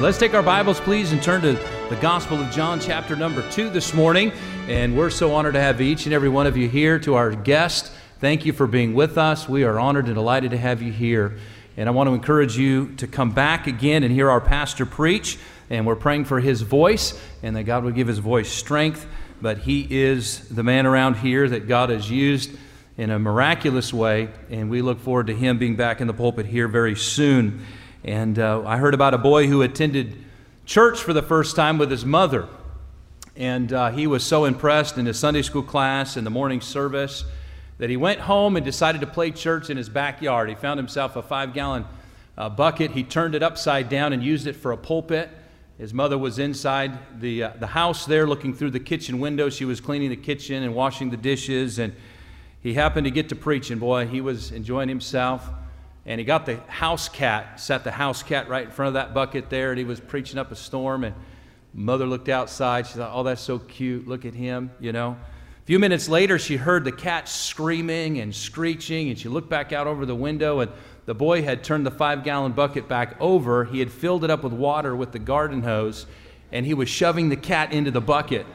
Let's take our Bibles, please, and turn to the Gospel of John, chapter number two this morning. And we're so honored to have each and every one of you here. To our guest, thank you for being with us. We are honored and delighted to have you here. And I want to encourage you to come back again and hear our pastor preach. And we're praying for his voice and that God would give his voice strength. But he is the man around here that God has used in a miraculous way. And we look forward to him being back in the pulpit here very soon. And uh, I heard about a boy who attended church for the first time with his mother. And uh, he was so impressed in his Sunday school class and the morning service that he went home and decided to play church in his backyard. He found himself a five gallon uh, bucket. He turned it upside down and used it for a pulpit. His mother was inside the, uh, the house there looking through the kitchen window. She was cleaning the kitchen and washing the dishes. And he happened to get to preaching. Boy, he was enjoying himself and he got the house cat, set the house cat right in front of that bucket there, and he was preaching up a storm. And mother looked outside. She thought, "Oh, that's so cute. Look at him," you know. A few minutes later, she heard the cat screaming and screeching, and she looked back out over the window, and the boy had turned the five-gallon bucket back over. He had filled it up with water with the garden hose, and he was shoving the cat into the bucket.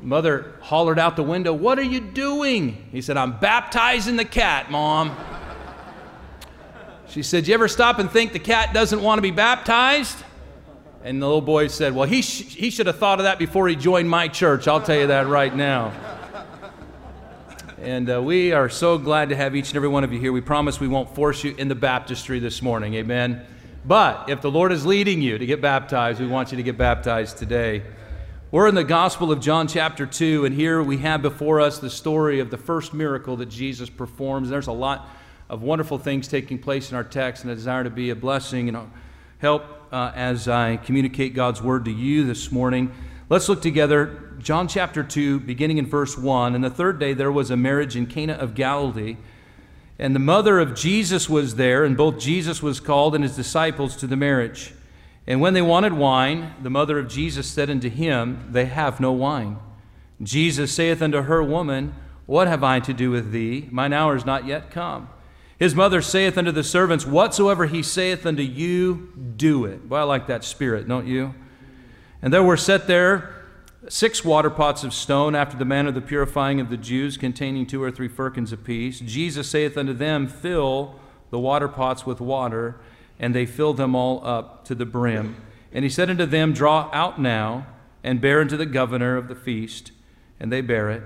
Mother hollered out the window, What are you doing? He said, I'm baptizing the cat, Mom. She said, You ever stop and think the cat doesn't want to be baptized? And the little boy said, Well, he, sh- he should have thought of that before he joined my church. I'll tell you that right now. And uh, we are so glad to have each and every one of you here. We promise we won't force you in the baptistry this morning. Amen. But if the Lord is leading you to get baptized, we want you to get baptized today. We're in the Gospel of John, chapter 2, and here we have before us the story of the first miracle that Jesus performs. There's a lot of wonderful things taking place in our text, and a desire to be a blessing and help uh, as I communicate God's word to you this morning. Let's look together. John chapter 2, beginning in verse 1. And the third day there was a marriage in Cana of Galilee, and the mother of Jesus was there, and both Jesus was called and his disciples to the marriage. And when they wanted wine, the mother of Jesus said unto him, They have no wine. Jesus saith unto her, Woman, what have I to do with thee? Mine hour is not yet come. His mother saith unto the servants, Whatsoever he saith unto you, do it. Well, I like that spirit, don't you? And there were set there six water pots of stone after the manner of the purifying of the Jews, containing two or three firkins apiece. Jesus saith unto them, Fill the water pots with water. And they filled them all up to the brim. And he said unto them, Draw out now, and bear unto the governor of the feast. And they bear it.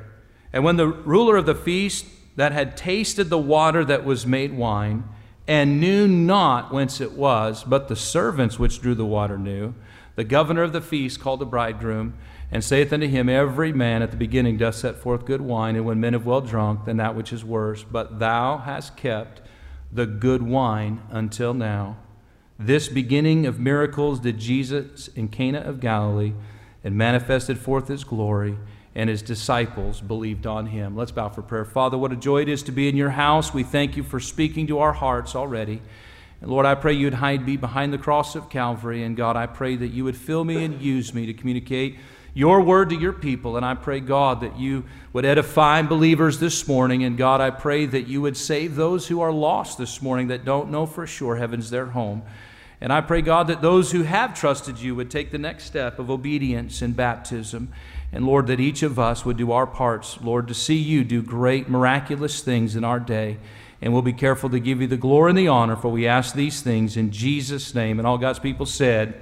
And when the ruler of the feast that had tasted the water that was made wine, and knew not whence it was, but the servants which drew the water knew. The governor of the feast called the bridegroom, and saith unto him, Every man at the beginning doth set forth good wine, and when men have well drunk, then that which is worse. But thou hast kept the good wine until now. This beginning of miracles did Jesus in Cana of Galilee, and manifested forth his glory and his disciples believed on him. Let's bow for prayer. Father, what a joy it is to be in your house. We thank you for speaking to our hearts already. And Lord, I pray you'd hide me behind the cross of Calvary. And God, I pray that you would fill me and use me to communicate your word to your people. And I pray, God, that you would edify believers this morning. And God, I pray that you would save those who are lost this morning that don't know for sure heaven's their home. And I pray, God, that those who have trusted you would take the next step of obedience in baptism. And Lord, that each of us would do our parts, Lord, to see you do great, miraculous things in our day. And we'll be careful to give you the glory and the honor, for we ask these things in Jesus' name. And all God's people said,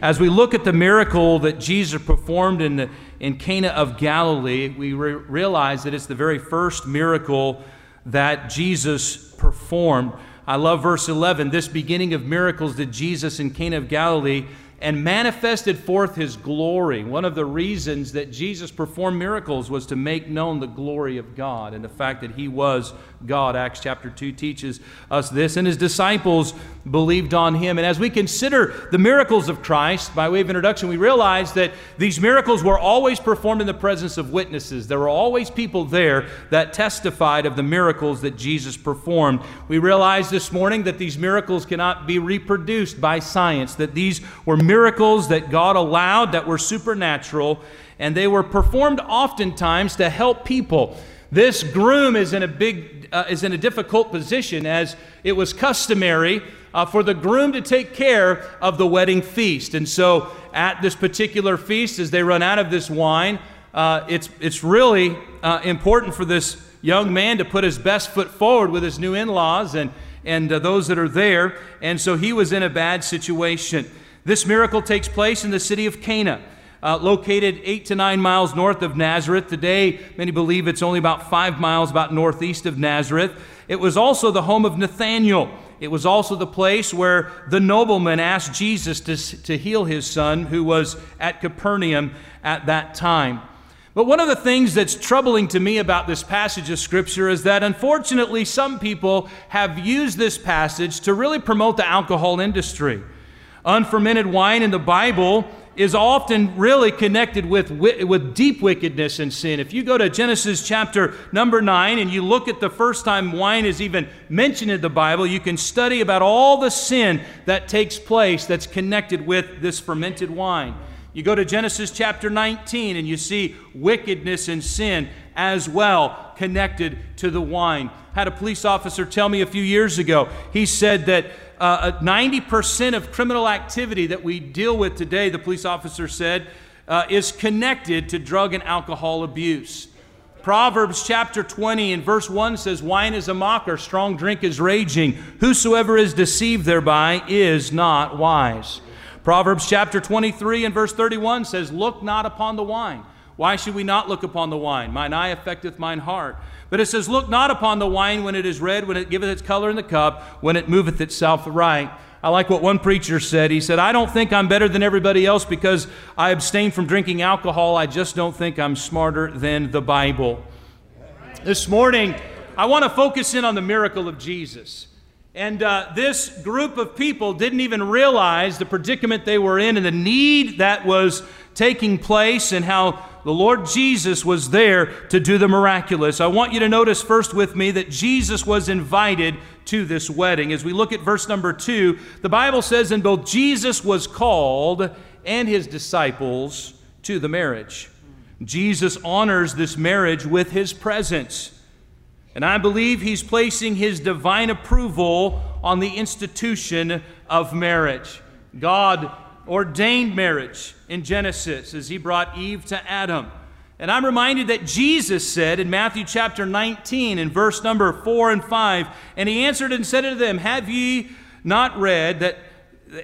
as we look at the miracle that Jesus performed in, the, in Cana of Galilee, we re- realize that it's the very first miracle that Jesus performed. I love verse 11. This beginning of miracles that Jesus in Cana of Galilee and manifested forth his glory. One of the reasons that Jesus performed miracles was to make known the glory of God and the fact that he was God. Acts chapter 2 teaches us this. And his disciples believed on him. And as we consider the miracles of Christ, by way of introduction, we realize that these miracles were always performed in the presence of witnesses. There were always people there that testified of the miracles that Jesus performed. We realize this morning that these miracles cannot be reproduced by science, that these were miracles that God allowed that were supernatural, and they were performed oftentimes to help people. This groom is in a big uh, is in a difficult position as it was customary uh, for the groom to take care of the wedding feast. And so, at this particular feast, as they run out of this wine, uh, it's, it's really uh, important for this young man to put his best foot forward with his new in laws and, and uh, those that are there. And so, he was in a bad situation. This miracle takes place in the city of Cana uh, located eight to nine miles north of Nazareth. Today, many believe it's only about five miles about northeast of Nazareth. It was also the home of Nathanael. It was also the place where the nobleman asked Jesus to, to heal his son, who was at Capernaum at that time. But one of the things that's troubling to me about this passage of Scripture is that unfortunately some people have used this passage to really promote the alcohol industry. Unfermented wine in the Bible is often really connected with, with deep wickedness and sin. If you go to Genesis chapter number 9 and you look at the first time wine is even mentioned in the Bible, you can study about all the sin that takes place that's connected with this fermented wine. You go to Genesis chapter 19 and you see wickedness and sin as well connected to the wine. Had a police officer tell me a few years ago, he said that uh, 90% uh, of criminal activity that we deal with today, the police officer said, uh, is connected to drug and alcohol abuse. Proverbs chapter 20 and verse 1 says, Wine is a mocker, strong drink is raging. Whosoever is deceived thereby is not wise. Proverbs chapter 23 and verse 31 says, Look not upon the wine. Why should we not look upon the wine? Mine eye affecteth mine heart. But it says, Look not upon the wine when it is red, when it giveth its color in the cup, when it moveth itself aright. I like what one preacher said. He said, I don't think I'm better than everybody else because I abstain from drinking alcohol. I just don't think I'm smarter than the Bible. This morning, I want to focus in on the miracle of Jesus. And uh, this group of people didn't even realize the predicament they were in and the need that was taking place and how the Lord Jesus was there to do the miraculous. I want you to notice first with me that Jesus was invited to this wedding. As we look at verse number two, the Bible says, And both Jesus was called and his disciples to the marriage. Jesus honors this marriage with his presence. And I believe he's placing his divine approval on the institution of marriage. God ordained marriage in Genesis as he brought Eve to Adam. And I'm reminded that Jesus said in Matthew chapter 19, in verse number 4 and 5, and he answered and said unto them, Have ye not read that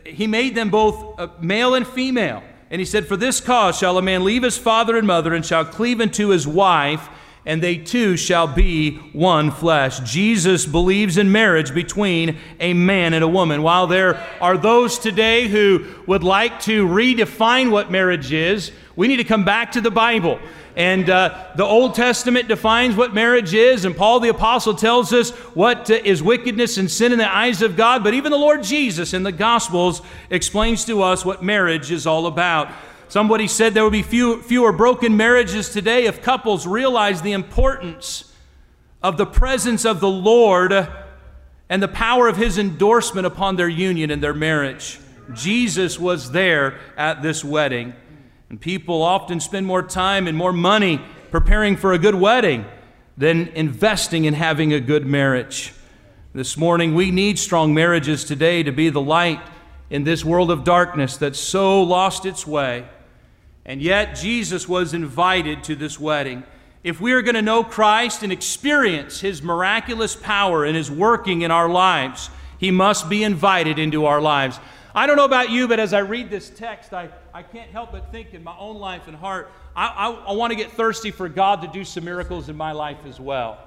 he made them both uh, male and female? And he said, For this cause shall a man leave his father and mother, and shall cleave unto his wife, and they two shall be one flesh. Jesus believes in marriage between a man and a woman. While there are those today who would like to redefine what marriage is, we need to come back to the Bible. And uh, the Old Testament defines what marriage is, and Paul the Apostle tells us what uh, is wickedness and sin in the eyes of God. But even the Lord Jesus in the Gospels explains to us what marriage is all about. Somebody said there would be few, fewer broken marriages today if couples realized the importance of the presence of the Lord and the power of His endorsement upon their union and their marriage. Jesus was there at this wedding. And people often spend more time and more money preparing for a good wedding than investing in having a good marriage. This morning, we need strong marriages today to be the light in this world of darkness that's so lost its way. And yet, Jesus was invited to this wedding. If we are going to know Christ and experience his miraculous power and his working in our lives, he must be invited into our lives. I don't know about you, but as I read this text, I, I can't help but think in my own life and heart, I, I, I want to get thirsty for God to do some miracles in my life as well.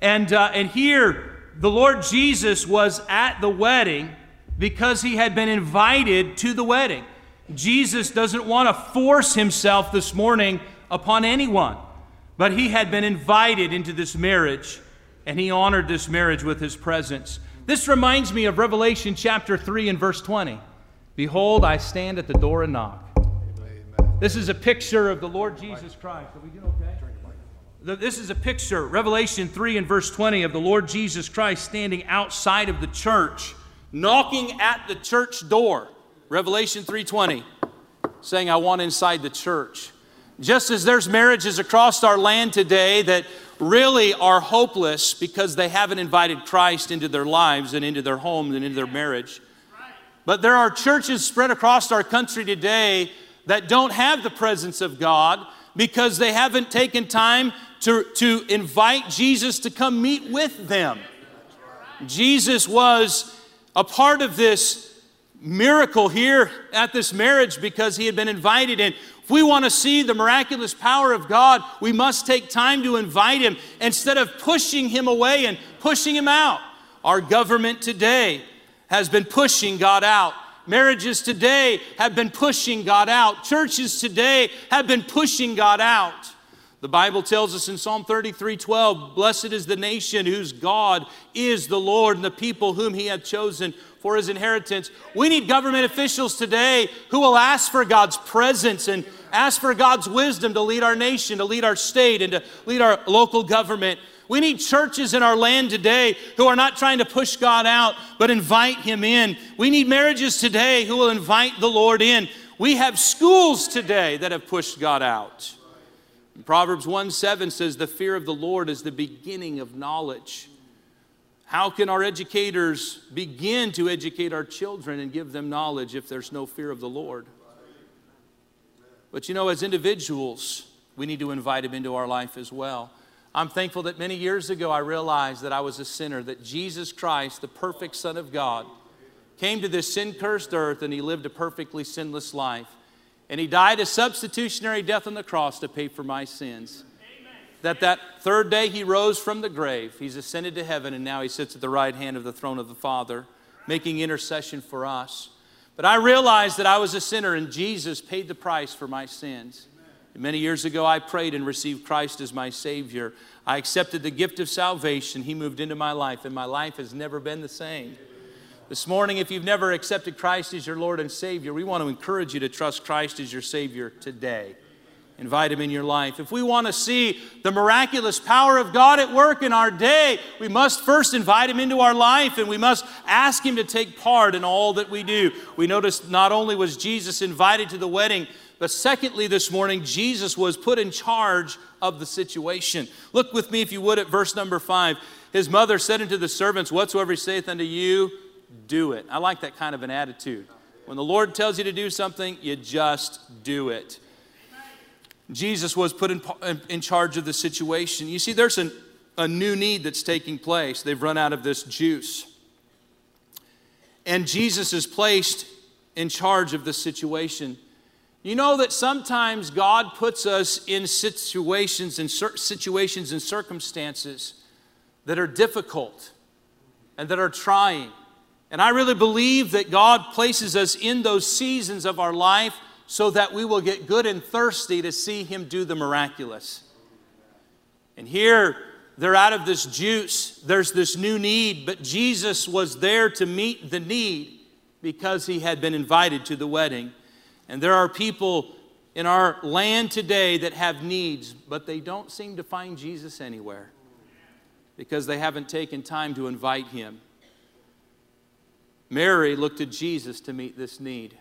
And, uh, and here, the Lord Jesus was at the wedding because he had been invited to the wedding. Jesus doesn't want to force himself this morning upon anyone, but he had been invited into this marriage, and he honored this marriage with his presence. This reminds me of Revelation chapter 3 and verse 20. Behold, I stand at the door and knock. This is a picture of the Lord Jesus Christ. Are we doing okay? This is a picture, Revelation 3 and verse 20, of the Lord Jesus Christ standing outside of the church, knocking at the church door. Revelation 3:20, saying, I want inside the church. Just as there's marriages across our land today that really are hopeless because they haven't invited Christ into their lives and into their homes and into their marriage. But there are churches spread across our country today that don't have the presence of God because they haven't taken time to, to invite Jesus to come meet with them. Jesus was a part of this miracle here at this marriage because he had been invited. And if we want to see the miraculous power of God, we must take time to invite him instead of pushing him away and pushing him out. Our government today has been pushing God out. Marriages today have been pushing God out. Churches today have been pushing God out. The Bible tells us in Psalm 33 12, Blessed is the nation whose God is the Lord and the people whom he hath chosen for his inheritance. We need government officials today who will ask for God's presence and ask for God's wisdom to lead our nation, to lead our state, and to lead our local government. We need churches in our land today who are not trying to push God out, but invite Him in. We need marriages today who will invite the Lord in. We have schools today that have pushed God out. Proverbs 1 7 says, The fear of the Lord is the beginning of knowledge. How can our educators begin to educate our children and give them knowledge if there's no fear of the Lord? But you know, as individuals, we need to invite Him into our life as well. I'm thankful that many years ago I realized that I was a sinner, that Jesus Christ, the perfect Son of God, came to this sin cursed earth and He lived a perfectly sinless life. And He died a substitutionary death on the cross to pay for my sins that that third day he rose from the grave. He's ascended to heaven, and now he sits at the right hand of the throne of the Father, making intercession for us. But I realized that I was a sinner, and Jesus paid the price for my sins. Many years ago, I prayed and received Christ as my Savior. I accepted the gift of salvation. He moved into my life, and my life has never been the same. This morning, if you've never accepted Christ as your Lord and Savior, we want to encourage you to trust Christ as your Savior today. Invite Him in your life. If we want to see the miraculous power of God at work in our day, we must first invite Him into our life and we must ask Him to take part in all that we do. We notice not only was Jesus invited to the wedding, but secondly, this morning, Jesus was put in charge of the situation. Look with me, if you would, at verse number five. His mother said unto the servants, Whatsoever he saith unto you, do it. I like that kind of an attitude. When the Lord tells you to do something, you just do it. Jesus was put in, in charge of the situation. You see, there's an, a new need that's taking place. They've run out of this juice. And Jesus is placed in charge of the situation. You know that sometimes God puts us in situations and situations and circumstances that are difficult and that are trying. And I really believe that God places us in those seasons of our life so that we will get good and thirsty to see him do the miraculous. And here, they're out of this juice. There's this new need, but Jesus was there to meet the need because he had been invited to the wedding. And there are people in our land today that have needs, but they don't seem to find Jesus anywhere because they haven't taken time to invite him. Mary looked to Jesus to meet this need.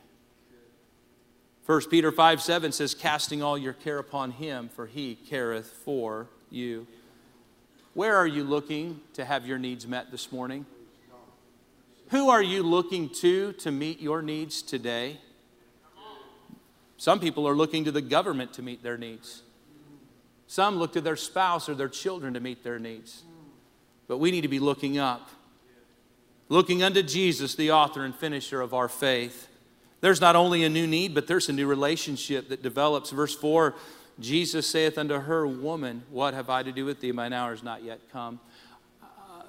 1 Peter 5 7 says, Casting all your care upon him, for he careth for you. Where are you looking to have your needs met this morning? Who are you looking to to meet your needs today? Some people are looking to the government to meet their needs. Some look to their spouse or their children to meet their needs. But we need to be looking up, looking unto Jesus, the author and finisher of our faith. There's not only a new need, but there's a new relationship that develops. Verse 4 Jesus saith unto her, Woman, what have I to do with thee? Mine hour is not yet come.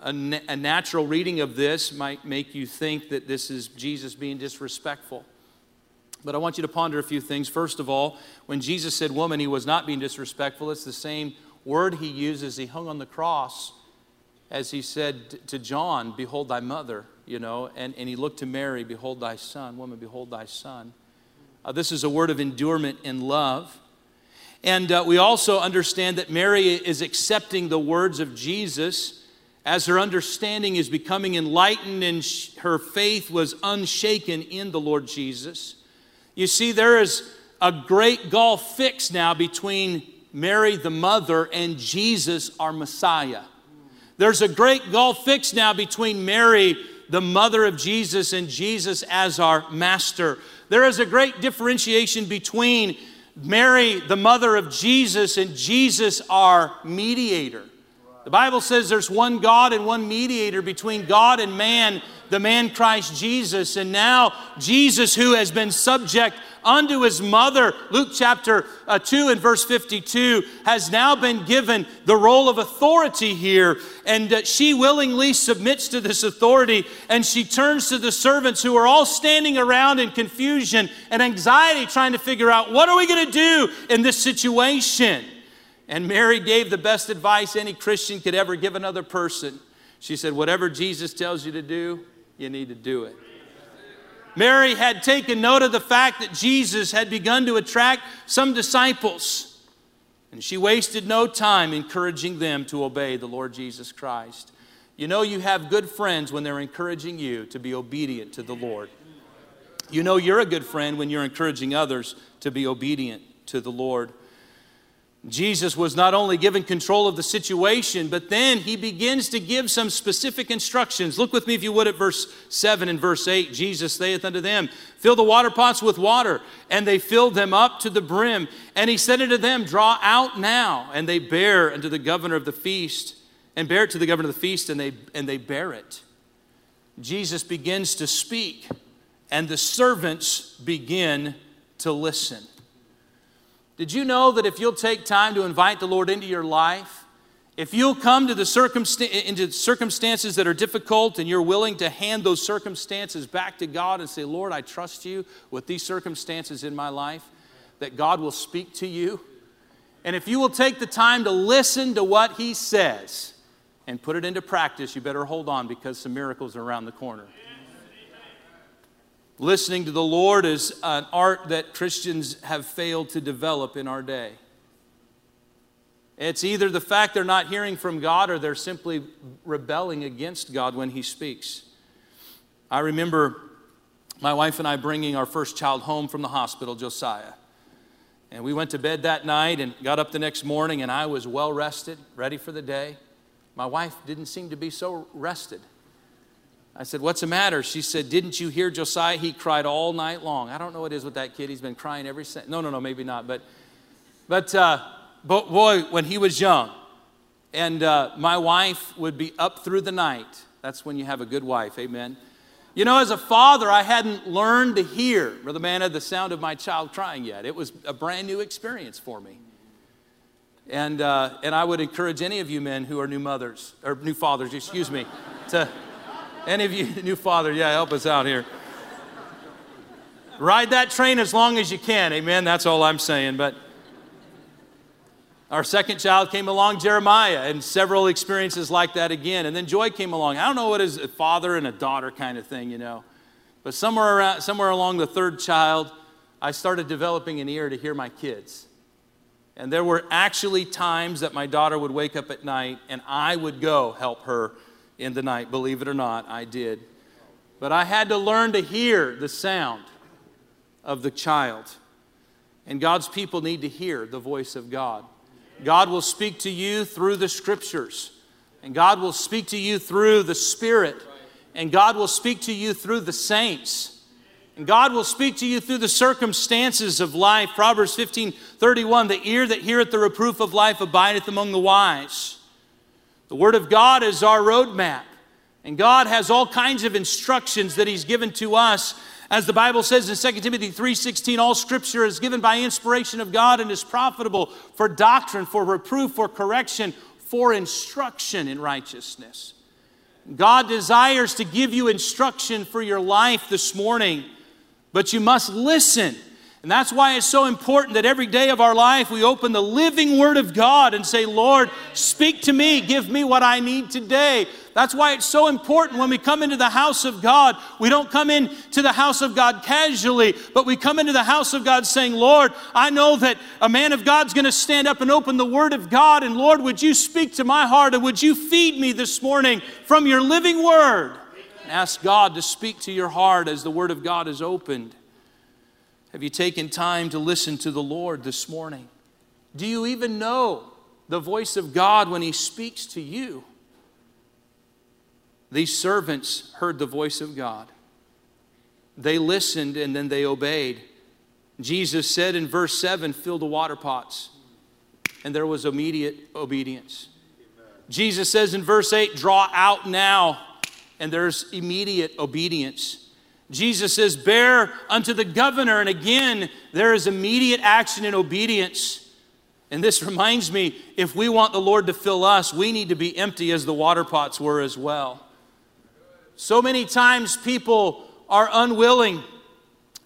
A, na- a natural reading of this might make you think that this is Jesus being disrespectful. But I want you to ponder a few things. First of all, when Jesus said woman, he was not being disrespectful. It's the same word he used as he hung on the cross as he said to John, Behold thy mother, you know, and, and he looked to Mary, Behold thy son, woman, behold thy son. Uh, this is a word of endurement and love. And uh, we also understand that Mary is accepting the words of Jesus as her understanding is becoming enlightened and sh- her faith was unshaken in the Lord Jesus. You see, there is a great gulf fixed now between Mary, the mother, and Jesus, our Messiah. There's a great gulf fixed now between Mary, the mother of Jesus, and Jesus as our master. There is a great differentiation between Mary, the mother of Jesus, and Jesus, our mediator. The Bible says there's one God and one mediator between God and man, the man Christ Jesus. And now, Jesus, who has been subject unto his mother, Luke chapter uh, 2 and verse 52, has now been given the role of authority here. And uh, she willingly submits to this authority and she turns to the servants who are all standing around in confusion and anxiety, trying to figure out what are we going to do in this situation. And Mary gave the best advice any Christian could ever give another person. She said, Whatever Jesus tells you to do, you need to do it. Mary had taken note of the fact that Jesus had begun to attract some disciples, and she wasted no time encouraging them to obey the Lord Jesus Christ. You know, you have good friends when they're encouraging you to be obedient to the Lord. You know, you're a good friend when you're encouraging others to be obedient to the Lord. Jesus was not only given control of the situation, but then he begins to give some specific instructions. Look with me, if you would, at verse 7 and verse 8. Jesus saith unto them, Fill the water pots with water. And they filled them up to the brim. And he said unto them, Draw out now. And they bear unto the governor of the feast, and bear it to the governor of the feast, and they, and they bear it. Jesus begins to speak, and the servants begin to listen. Did you know that if you'll take time to invite the Lord into your life, if you'll come to the circumst- into circumstances that are difficult and you're willing to hand those circumstances back to God and say, Lord, I trust you with these circumstances in my life, that God will speak to you. And if you will take the time to listen to what He says and put it into practice, you better hold on because some miracles are around the corner. Listening to the Lord is an art that Christians have failed to develop in our day. It's either the fact they're not hearing from God or they're simply rebelling against God when He speaks. I remember my wife and I bringing our first child home from the hospital, Josiah. And we went to bed that night and got up the next morning, and I was well rested, ready for the day. My wife didn't seem to be so rested. I said, What's the matter? She said, Didn't you hear Josiah? He cried all night long. I don't know what it is with that kid. He's been crying every since. No, no, no, maybe not. But, but, uh, but boy, when he was young, and uh, my wife would be up through the night. That's when you have a good wife, amen. You know, as a father, I hadn't learned to hear, Brother Man, had the sound of my child crying yet. It was a brand new experience for me. And, uh, and I would encourage any of you men who are new mothers, or new fathers, excuse me, to any of you new father, yeah, help us out here. Ride that train as long as you can, amen. That's all I'm saying. But our second child came along, Jeremiah, and several experiences like that again. And then Joy came along. I don't know what is a father and a daughter kind of thing, you know. But somewhere around, somewhere along the third child, I started developing an ear to hear my kids. And there were actually times that my daughter would wake up at night and I would go help her in the night. Believe it or not, I did. But I had to learn to hear the sound of the child. And God's people need to hear the voice of God. God will speak to you through the scriptures, and God will speak to you through the Spirit, and God will speak to you through the saints. And God will speak to you through the circumstances of life. Proverbs 15 31 The ear that heareth the reproof of life abideth among the wise. The Word of God is our roadmap. And God has all kinds of instructions that He's given to us. As the Bible says in 2 Timothy 3:16, all scripture is given by inspiration of God and is profitable for doctrine, for reproof, for correction, for instruction in righteousness. God desires to give you instruction for your life this morning, but you must listen. And that's why it's so important that every day of our life we open the living Word of God and say, Lord, speak to me, give me what I need today. That's why it's so important when we come into the house of God, we don't come into the house of God casually, but we come into the house of God saying, Lord, I know that a man of God's going to stand up and open the Word of God, and Lord, would you speak to my heart and would you feed me this morning from your living Word? And ask God to speak to your heart as the Word of God is opened. Have you taken time to listen to the Lord this morning? Do you even know the voice of God when He speaks to you? These servants heard the voice of God. They listened and then they obeyed. Jesus said in verse 7 fill the water pots, and there was immediate obedience. Jesus says in verse 8, draw out now, and there's immediate obedience. Jesus says, Bear unto the governor. And again, there is immediate action and obedience. And this reminds me if we want the Lord to fill us, we need to be empty as the water pots were as well. So many times people are unwilling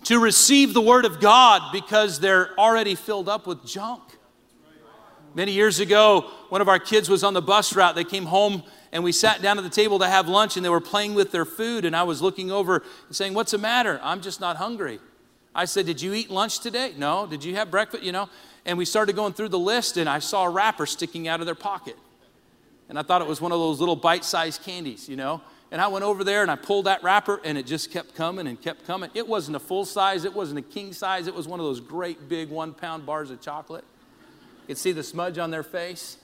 to receive the Word of God because they're already filled up with junk. Many years ago, one of our kids was on the bus route. They came home and we sat down at the table to have lunch and they were playing with their food and I was looking over and saying, "What's the matter? I'm just not hungry." I said, "Did you eat lunch today?" "No." "Did you have breakfast?" You know? And we started going through the list and I saw a wrapper sticking out of their pocket. And I thought it was one of those little bite-sized candies, you know? And I went over there and I pulled that wrapper and it just kept coming and kept coming. It wasn't a full size, it wasn't a king size, it was one of those great big one pound bars of chocolate. You could see the smudge on their face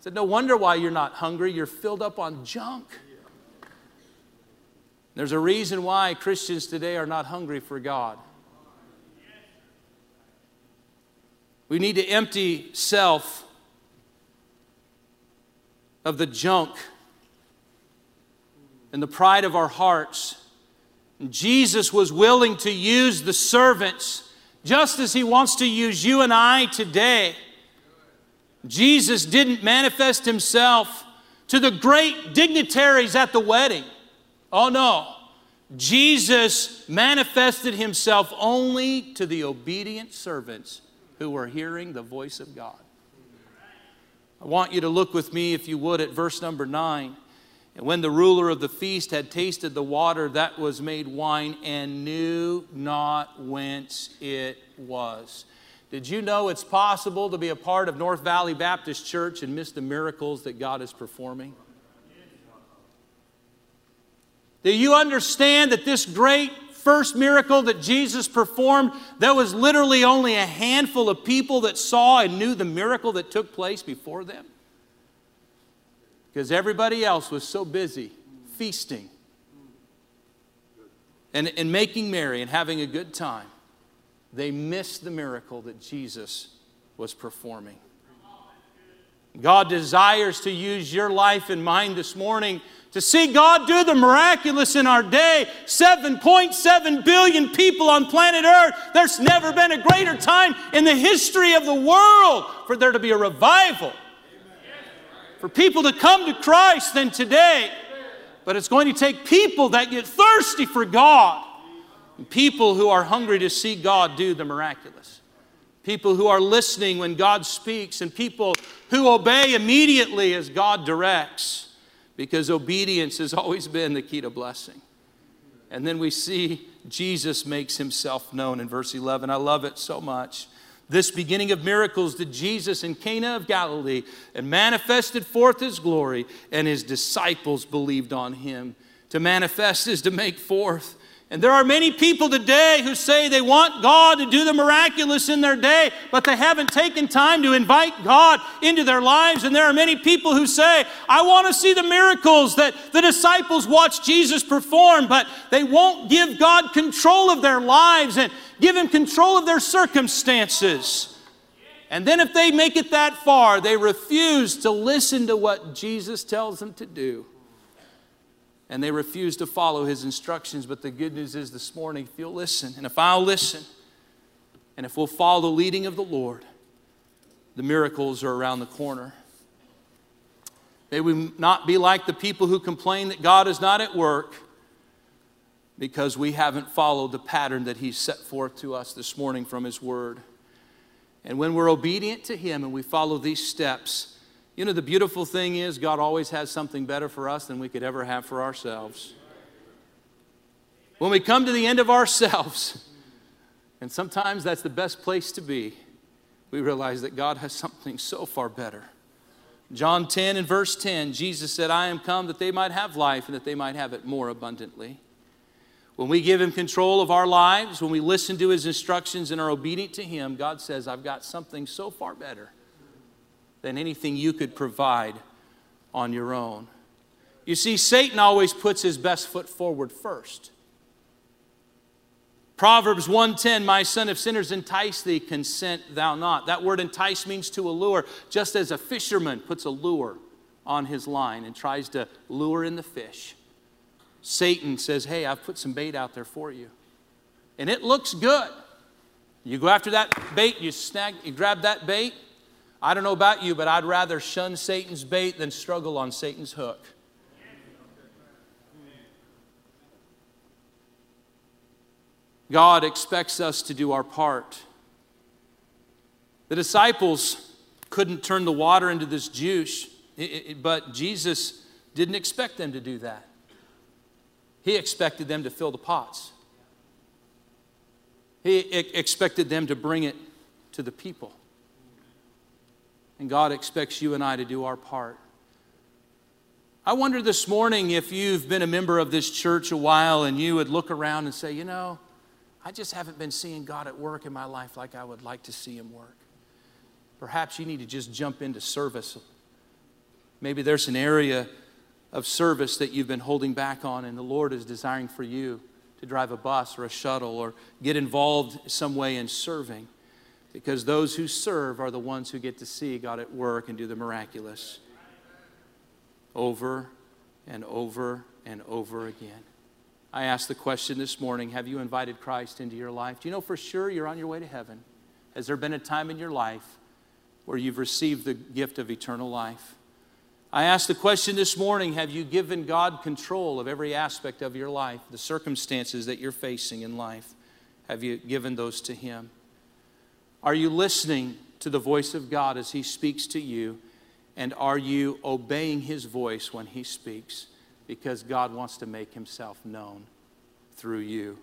said, No wonder why you're not hungry. You're filled up on junk. There's a reason why Christians today are not hungry for God. We need to empty self of the junk and the pride of our hearts. And Jesus was willing to use the servants just as he wants to use you and I today. Jesus didn't manifest himself to the great dignitaries at the wedding. Oh no. Jesus manifested himself only to the obedient servants who were hearing the voice of God. I want you to look with me, if you would, at verse number nine. And when the ruler of the feast had tasted the water that was made wine and knew not whence it was. Did you know it's possible to be a part of North Valley Baptist Church and miss the miracles that God is performing? Do you understand that this great first miracle that Jesus performed, there was literally only a handful of people that saw and knew the miracle that took place before them? Because everybody else was so busy feasting and, and making merry and having a good time they missed the miracle that Jesus was performing. God desires to use your life and mine this morning to see God do the miraculous in our day. 7.7 billion people on planet Earth. There's never been a greater time in the history of the world for there to be a revival. For people to come to Christ than today. But it's going to take people that get thirsty for God people who are hungry to see God do the miraculous. People who are listening when God speaks, and people who obey immediately as God directs, because obedience has always been the key to blessing. And then we see Jesus makes himself known in verse 11. I love it so much. This beginning of miracles did Jesus in Cana of Galilee and manifested forth his glory, and his disciples believed on him. To manifest is to make forth. And there are many people today who say they want God to do the miraculous in their day, but they haven't taken time to invite God into their lives. And there are many people who say, I want to see the miracles that the disciples watched Jesus perform, but they won't give God control of their lives and give Him control of their circumstances. And then, if they make it that far, they refuse to listen to what Jesus tells them to do and they refuse to follow his instructions. But the good news is this morning, if you'll listen, and if I'll listen, and if we'll follow the leading of the Lord, the miracles are around the corner. May we not be like the people who complain that God is not at work, because we haven't followed the pattern that He's set forth to us this morning from His Word. And when we're obedient to Him and we follow these steps, you know, the beautiful thing is God always has something better for us than we could ever have for ourselves. When we come to the end of ourselves, and sometimes that's the best place to be, we realize that God has something so far better. John 10 and verse 10, Jesus said, I am come that they might have life and that they might have it more abundantly. When we give Him control of our lives, when we listen to His instructions and are obedient to Him, God says, I've got something so far better than anything you could provide on your own. You see, Satan always puts his best foot forward first. Proverbs 1:10 My son if sinners entice thee consent thou not. That word entice means to allure just as a fisherman puts a lure on his line and tries to lure in the fish. Satan says, "Hey, I've put some bait out there for you." And it looks good. You go after that bait, you snag you grab that bait. I don't know about you, but I'd rather shun Satan's bait than struggle on Satan's hook. God expects us to do our part. The disciples couldn't turn the water into this juice, but Jesus didn't expect them to do that. He expected them to fill the pots. He expected them to bring it to the people. And God expects you and I to do our part. I wonder this morning if you've been a member of this church a while and you would look around and say, you know, I just haven't been seeing God at work in my life like I would like to see Him work. Perhaps you need to just jump into service. Maybe there's an area of service that you've been holding back on, and the Lord is desiring for you to drive a bus or a shuttle or get involved some way in serving. Because those who serve are the ones who get to see God at work and do the miraculous over and over and over again. I asked the question this morning Have you invited Christ into your life? Do you know for sure you're on your way to heaven? Has there been a time in your life where you've received the gift of eternal life? I asked the question this morning Have you given God control of every aspect of your life, the circumstances that you're facing in life? Have you given those to Him? Are you listening to the voice of God as He speaks to you? And are you obeying His voice when He speaks? because God wants to make himself known through you.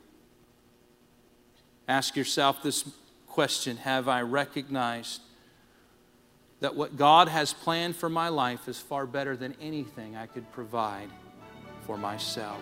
Ask yourself this question Have I recognized that what God has planned for my life is far better than anything I could provide for myself?